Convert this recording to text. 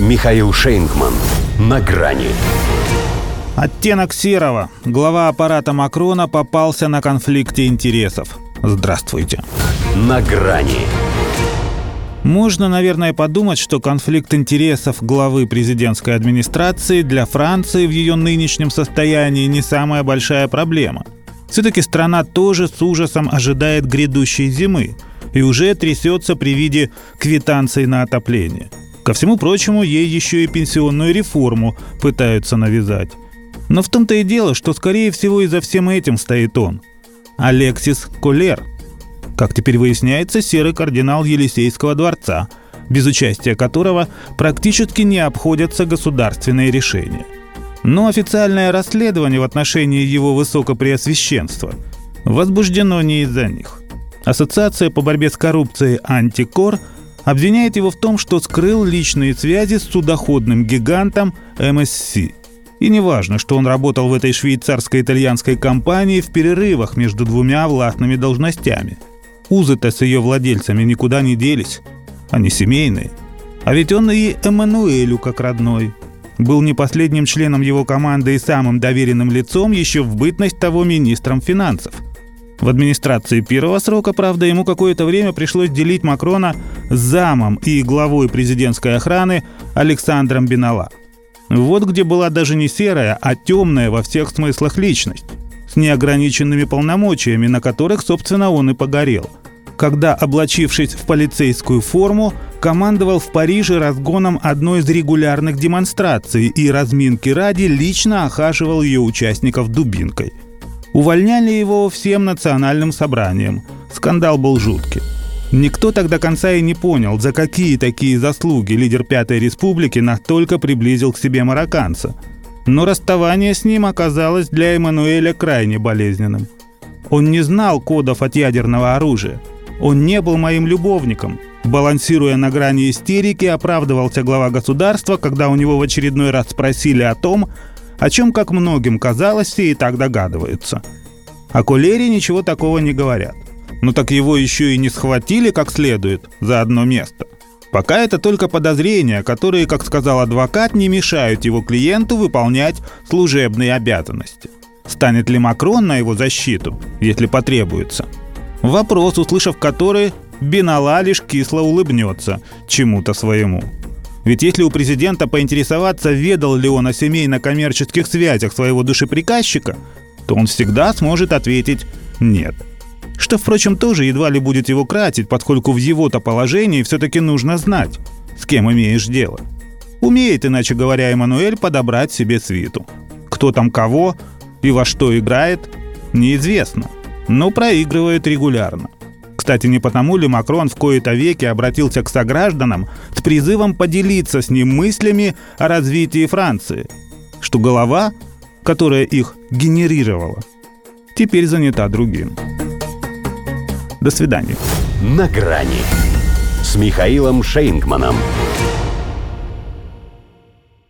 Михаил Шейнгман. На грани. Оттенок серого. Глава аппарата Макрона попался на конфликте интересов. Здравствуйте. На грани. Можно, наверное, подумать, что конфликт интересов главы президентской администрации для Франции в ее нынешнем состоянии не самая большая проблема. Все-таки страна тоже с ужасом ожидает грядущей зимы и уже трясется при виде квитанций на отопление – Ко всему прочему, ей еще и пенсионную реформу пытаются навязать. Но в том-то и дело, что, скорее всего, и за всем этим стоит он. Алексис Колер. Как теперь выясняется, серый кардинал Елисейского дворца, без участия которого практически не обходятся государственные решения. Но официальное расследование в отношении его высокопреосвященства возбуждено не из-за них. Ассоциация по борьбе с коррупцией «Антикор» – обвиняет его в том, что скрыл личные связи с судоходным гигантом MSC. И неважно, что он работал в этой швейцарско-итальянской компании в перерывах между двумя властными должностями. Узы-то с ее владельцами никуда не делись. Они семейные. А ведь он и Эммануэлю как родной. Был не последним членом его команды и самым доверенным лицом еще в бытность того министром финансов – в администрации первого срока, правда, ему какое-то время пришлось делить Макрона с замом и главой президентской охраны Александром Бинала. Вот где была даже не серая, а темная во всех смыслах личность, с неограниченными полномочиями, на которых, собственно, он и погорел. Когда, облачившись в полицейскую форму, командовал в Париже разгоном одной из регулярных демонстраций и разминки ради лично охаживал ее участников дубинкой – Увольняли его всем национальным собранием. Скандал был жуткий. Никто тогда конца и не понял, за какие такие заслуги лидер Пятой Республики настолько приблизил к себе марокканца. Но расставание с ним оказалось для Эммануэля крайне болезненным. Он не знал кодов от ядерного оружия. Он не был моим любовником. Балансируя на грани истерики, оправдывался глава государства, когда у него в очередной раз спросили о том, о чем, как многим казалось, все и так догадываются. О Кулере ничего такого не говорят. Но так его еще и не схватили как следует за одно место. Пока это только подозрения, которые, как сказал адвокат, не мешают его клиенту выполнять служебные обязанности. Станет ли Макрон на его защиту, если потребуется? Вопрос, услышав который, Бинала лишь кисло улыбнется чему-то своему. Ведь если у президента поинтересоваться, ведал ли он о семейно-коммерческих связях своего душеприказчика, то он всегда сможет ответить «нет». Что, впрочем, тоже едва ли будет его кратить, поскольку в его-то положении все-таки нужно знать, с кем имеешь дело. Умеет, иначе говоря, Эммануэль подобрать себе свиту. Кто там кого и во что играет, неизвестно, но проигрывает регулярно. Кстати, не потому ли Макрон в кои-то веки обратился к согражданам с призывом поделиться с ним мыслями о развитии Франции, что голова, которая их генерировала, теперь занята другим. До свидания. На грани с Михаилом Шейнгманом.